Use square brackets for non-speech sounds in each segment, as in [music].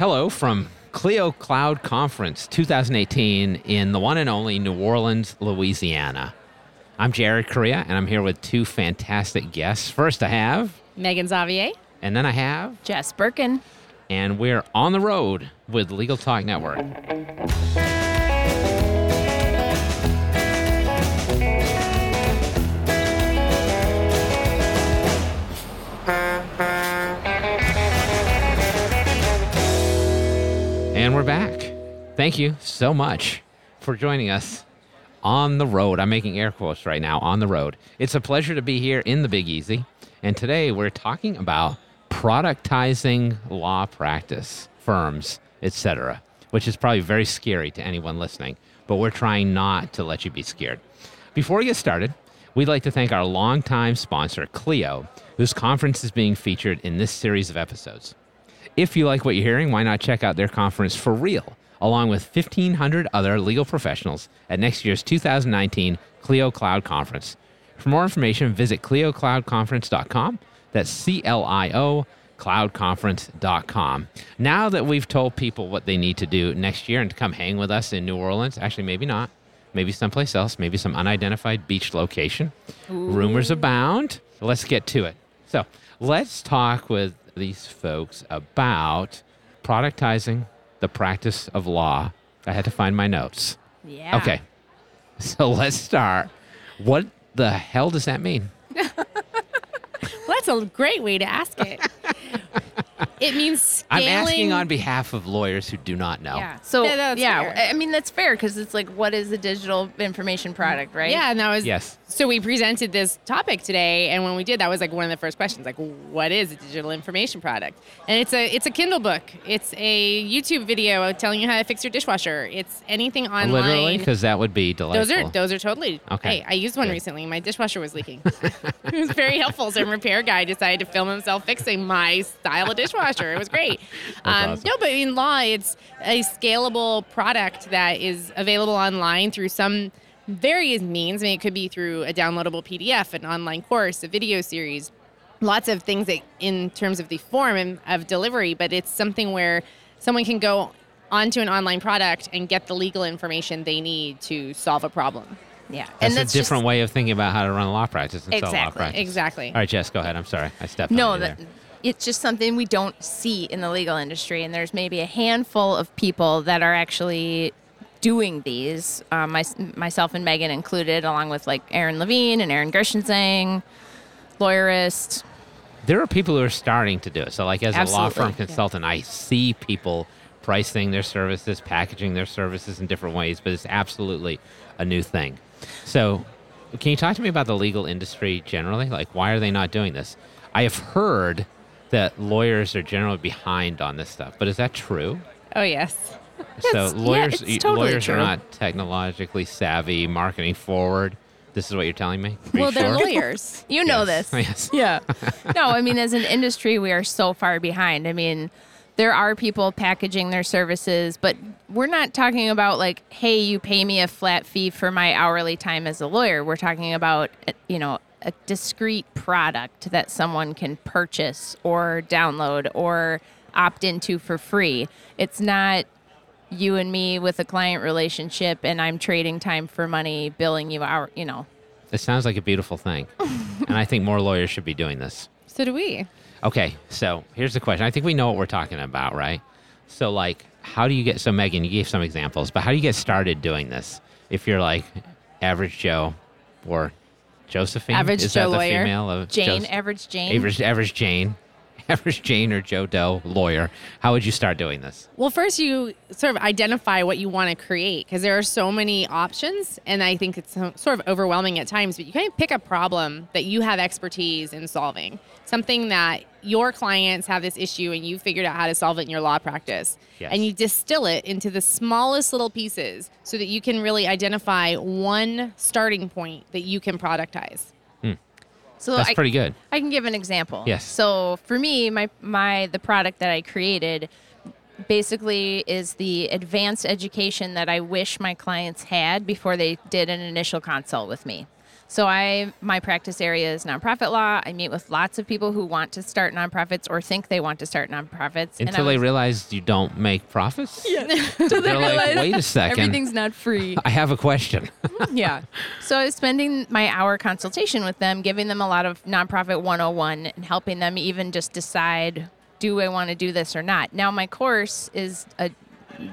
Hello from Clio Cloud Conference 2018 in the one and only New Orleans, Louisiana. I'm Jared Correia, and I'm here with two fantastic guests. First, I have, Megan Zavieh. and then I have, Jess Birken. and we're on the road with Legal Talk Network. Thank you so much for joining us on the road. I'm making air quotes right now on the road. It's a pleasure to be here in the Big Easy. And today we're talking about productizing law practice, firms, etc., which is probably very scary to anyone listening, but we're trying not to let you be scared. Before we get started, we'd like to thank our longtime sponsor, Clio, whose conference is being featured in this series of episodes. If you like what you're hearing, why not check out their conference for real, along with 1,500 other legal professionals at next year's 2019 Clio Cloud Conference. For more information, visit cliocloudconference.com. That's C L I O cloudconference.com. Now that we've told people what they need to do next year and to come hang with us in New Orleans, actually, maybe not, maybe someplace else, maybe some unidentified beach location, rumors abound. Let's get to it. So let's talk with these folks about productizing the practice of law. I had to find my notes. Yeah. Okay. So [laughs] let's start. What the hell does that mean? [laughs] Well, that's a great way to ask it. It means scaling. I'm asking on behalf of lawyers who do not know. Yeah. So Yeah, that's yeah, fair. I mean that's fair because it's like, what is a digital information product, right? Yeah, and that was Yes. So we presented this topic today, and when we did, that was like one of the first questions, like, what is a digital information product? And it's a it's a Kindle book. It's a YouTube video telling you how to fix your dishwasher. It's anything oh, online. Literally, because that would be delightful. Those are those are totally Okay. Hey, I used one Good. recently. My dishwasher was leaking. [laughs] [laughs] it was very helpful. Some repair guy decided to film himself fixing my style of dishwasher. [laughs] It was great. [laughs] Um, awesome. No, but in law, it's a scalable product that is available online through some various means. I mean, it could be through a downloadable PDF, an online course, a video series, lots of things that in terms of the form and of delivery, but it's something where someone can go onto an online product and get the legal information they need to solve a problem. Yeah. That's, and a different just, way of thinking about how to run a law practice and sell law Exactly, practice. Exactly. All right, Jess, go ahead. I'm sorry. I stepped No, on you that, there. It's just something we don't see in the legal industry, and there's maybe a handful of people that are actually doing these. Um, my, myself and Megan included, along with like Erin Levine and Erin Gerstenzang, lawyerist. There are people who are starting to do it. So, like as a law Absolutely, firm yeah. consultant, I see people pricing their services, packaging their services in different ways, but it's absolutely a new thing. So, can you talk to me about the legal industry generally? Like, why are they not doing this? I have heard that lawyers are generally behind on this stuff, but is that true? Oh yes. so It's- yeah, lawyers, it's totally lawyers are not technologically savvy, marketing forward. This is what you're telling me. Are Well, they're sure? lawyers. You know Yes. this. Yes. [laughs] Yeah. No, I mean, as an industry, we are so far behind. I mean, there are people packaging their services, but we're not talking about like, hey, you pay me a flat fee for my hourly time as a lawyer. We're talking about, you know, a discrete product that someone can purchase or download or opt into for free. It's not you and me with a client relationship and I'm trading time for money, billing you out, you know. It sounds like a beautiful thing. [laughs] and I think more lawyers should be doing this. So do we. Okay, so here's the question. I think we know what we're talking about, right? So, like, how do you get, so Megan, you gave some examples, but how do you get started doing this? If you're like average Joe or Josephine? Average Is Joe that the lawyer. female of Jane, Jos- average Jane. average, average Jane? [laughs] Average Jane or Joe Doe lawyer. How would you start doing this? Well, first you sort of identify what you want to create because there are so many options, and I think it's sort of overwhelming at times. But you kind of pick a problem that you have expertise in solving, something that your clients have this issue, and you figured out how to solve it in your law practice, Yes. and you distill it into the smallest little pieces so that you can really identify one starting point that you can productize. Hmm. So That's I, pretty good. I can give an example. Yes. So for me, my my the product that I created basically is the advanced education that I wish my clients had before they did an initial consult with me. So I my practice area is nonprofit law. I meet with lots of people who want to start nonprofits or think they want to start nonprofits. Until I they was- realize you don't make profits. [laughs] Yeah. [laughs] Until they They're like, realize wait a second. everything's not free. [laughs] I have a question. yeah. So I was spending my hour consultation with them, giving them a lot of nonprofit 101 and helping them even just decide do I want to do this or not. Now my course is a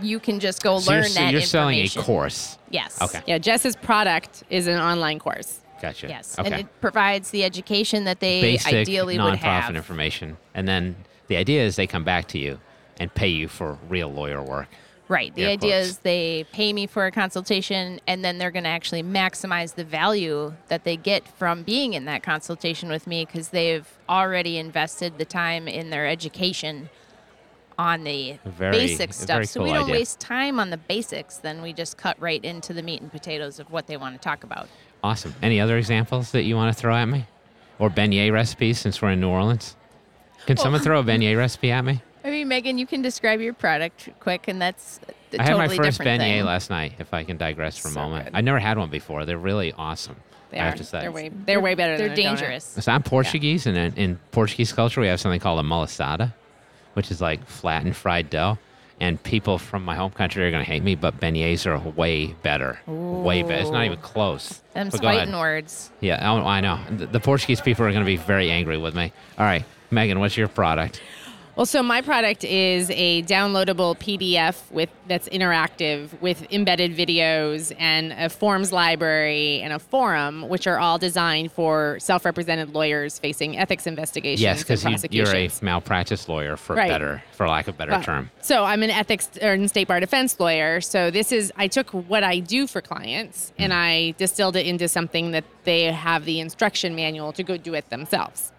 you can just go So learn you're, that you're selling a course. Yes. Okay. Yeah, Jess's product is an online course. Gotcha. Yes. Okay. And it provides the education that they Basic ideally would have. nonprofit information, and then the idea is they come back to you and pay you for real lawyer work. Right. The Air idea quotes. is they pay me for a consultation and then they're going to actually maximize the value that they get from being in that consultation with me because they've already invested the time in their education on the Very- basic stuff. very so we don't idea. waste time on the basics, then we just cut right into the meat and potatoes of what they want to talk about. Awesome. Any other examples that you want to throw at me, or beignet recipes since we're in New Orleans? Can someone throw a beignet [laughs] recipe at me? I mean, Megan, you can describe your product quick, and that's a I had totally my first different beignet thing. last night. If I can digress for a So moment, good. I never had one before. They're really awesome. They I are. have to say. They're way they're way better They're than a donut. dangerous. So I'm Portuguese, and in, in Portuguese culture, we have something called a malasada, which is like flattened fried dough. And people from my home country are going to hate me, but beignets are way better. Way better. It's not even close. Them fighting words. Yeah, oh, I know. The, the Portuguese people are going to be very angry with me. All right, Megan, what's your product? Well, so my product is a downloadable PDF with that's interactive with embedded videos and a forms library and a forum, which are all designed for self-represented lawyers facing ethics investigations Yes, because you, you're a malpractice lawyer, for Right. better, for lack of a better Well, term. So I'm an ethics or an state bar defense lawyer. So this is I took what I do for clients and Mm. I distilled it into something that they have the instruction manual to go do it themselves.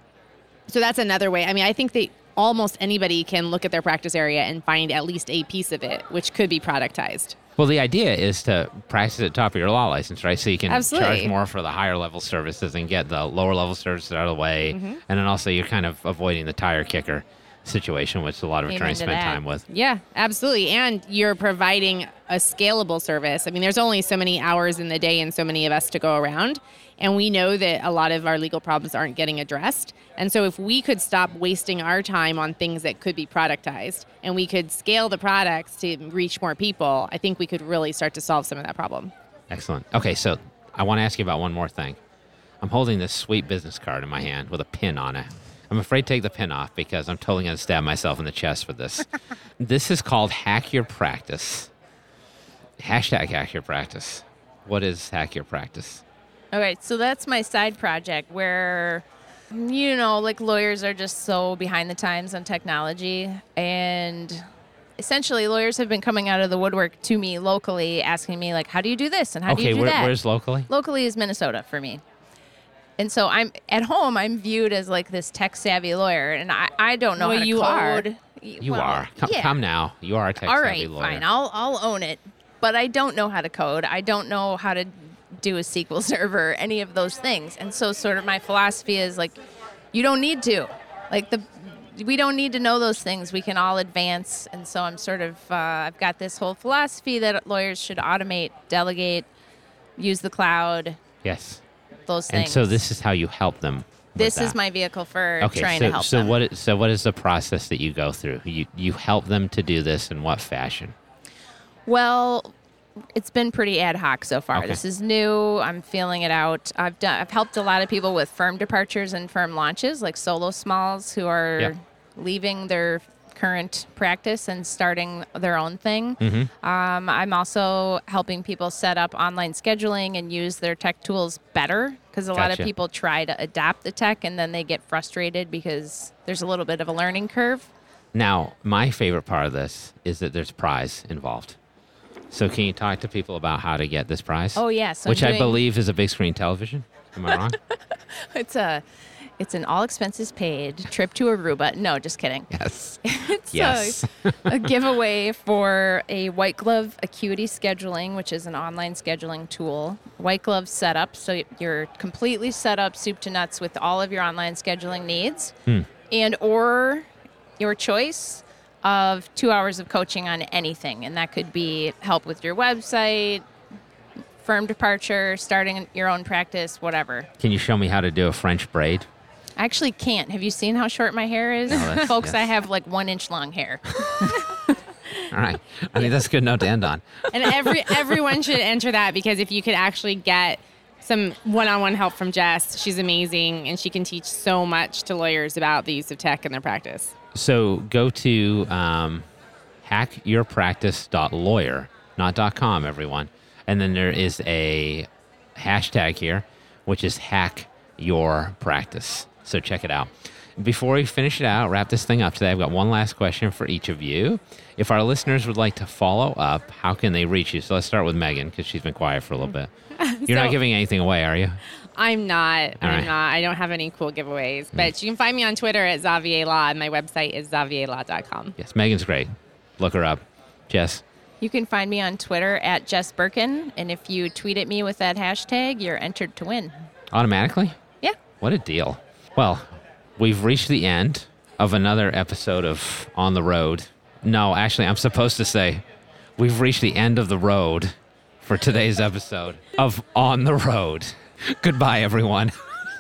So that's another way. I mean, I think that almost anybody can look at their practice area and find at least a piece of it, which could be productized. Well, the idea is to practice at the top of your law license, right? So you can Absolutely. charge more for the higher level services and get the lower level services out of the way. Mm-hmm. And then also you're kind of avoiding the tire kicker situation, which a lot of Amen attorneys to spend that. time with. Yeah, absolutely. And you're providing a scalable service. I mean, there's only so many hours in the day and so many of us to go around. And we know that a lot of our legal problems aren't getting addressed. And so, if we could stop wasting our time on things that could be productized and we could scale the products to reach more people, I think we could really start to solve some of that problem. Excellent. Okay, so I want to ask you about one more thing. I'm holding this sweet business card in my hand with a pin on it. I'm afraid to take the pin off because I'm totally going to stab myself in the chest for this. [laughs] this is called Hack Your Practice. Hashtag Hack Your Practice. What is Hack Your Practice? All right, so that's my side project where, you know, like lawyers are just so behind the times on technology. And essentially, lawyers have been coming out of the woodwork to me locally asking me, like, how do you do this? And how do you do where, that? where's locally? locally is Minnesota for me. And so I'm at home. I'm viewed as like this tech savvy lawyer, and I, I don't know Well, how to you are. code. You Well, are. Come, yeah. come now. You are a tech All savvy right, lawyer. fine. I'll I'll own it. But I don't know how to code. I don't know how to do a SQL [laughs] server, any of those things. And so sort of my philosophy is like you don't need to. Like the we don't need to know those things. We can all advance. And so I'm sort of uh, I've got this whole philosophy that lawyers should automate, delegate, use the cloud, yes. Those And so this is how you help them. this is my vehicle for okay, trying so, to help so them. what? So what is the process that you go through? You you help them to do this in what fashion? Well, it's been pretty ad hoc so far. Okay. This is new. I'm feeling it out. I've done. I've helped a lot of people with firm departures and firm launches, like solo smalls who are Yeah. leaving their current practice and starting their own thing. Mm-hmm. Um, I'm also helping people set up online scheduling and use their tech tools better because a lot of people try to adapt the tech and then they get frustrated because there's a little bit of a learning curve. Now, my favorite part of this is that there's prize involved. So can you talk to people about how to get this prize? Oh yeah, so which I believe is a big screen television. Am I wrong? [laughs] It's a, it's an all expenses paid trip to Aruba. No, just kidding. yes. [laughs] It's Yes. a, [laughs] a giveaway for a White Glove Acuity Scheduling, which is an online scheduling tool. White Glove setup, so you're completely set up, soup to nuts, with all of your online scheduling needs, Hmm. and or your choice of two hours of coaching on anything, and that could be help with your website, firm departure, starting your own practice, whatever. Can you show me how to do a French braid? I actually can't. Have you seen how short my hair is? that's- [laughs] Folks, I have like one inch long hair. [laughs] All right. I think that's a good note to end on. and every everyone should enter that because if you could actually get some one-on-one help from Jess, she's amazing and she can teach so much to lawyers about the use of tech in their practice. So go to um, hackyourpractice.lawyer, not .com, everyone. And then there is a hashtag here, which is hack your practice. So check it out. Before we finish it out, wrap this thing up today, I've got one last question for each of you. If our listeners would like to follow up, how can they reach you? So let's start with Megan because she's been quiet for a little bit. [laughs] You're not giving anything away, are you? I'm not. All I'm right. not. I don't have any cool giveaways. But mm. you can find me on Twitter at Zavieh Law, and my website is zaviehlaw.com. Yes, Megan's great. Look her up. Jess, You can find me on Twitter at Jess Birken, and if you tweet at me with that hashtag, you're entered to win. automatically? Yeah. What a deal. Well, we've reached the end of another episode of On the Road. No, actually, I'm supposed to say we've reached the end of the road for today's episode of On the Road. Goodbye, everyone.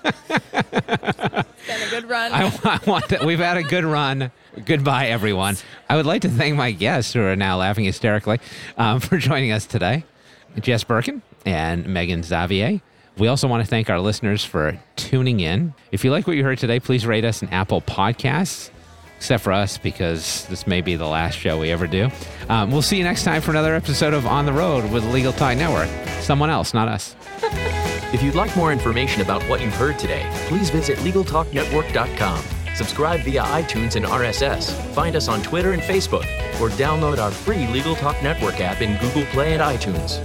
Been a good run. I, I want to, we've had a good run. Goodbye, everyone. I would like to thank my guests who are now laughing hysterically um, for joining us today Jess Birken and Megan Zavieh. We also want to thank our listeners for tuning in. If you like what you heard today, please rate us an Apple Podcasts, except for us because this may be the last show we ever do. Um, we'll see you next time for another episode of On the Road with Legal Talk Network. Someone else, not us. [laughs] If you'd like more information about what you've heard today, please visit LegalTalkNetwork.com. Subscribe via iTunes and RSS. Find us on Twitter and Facebook, or download our free Legal Talk Network app in Google Play and iTunes.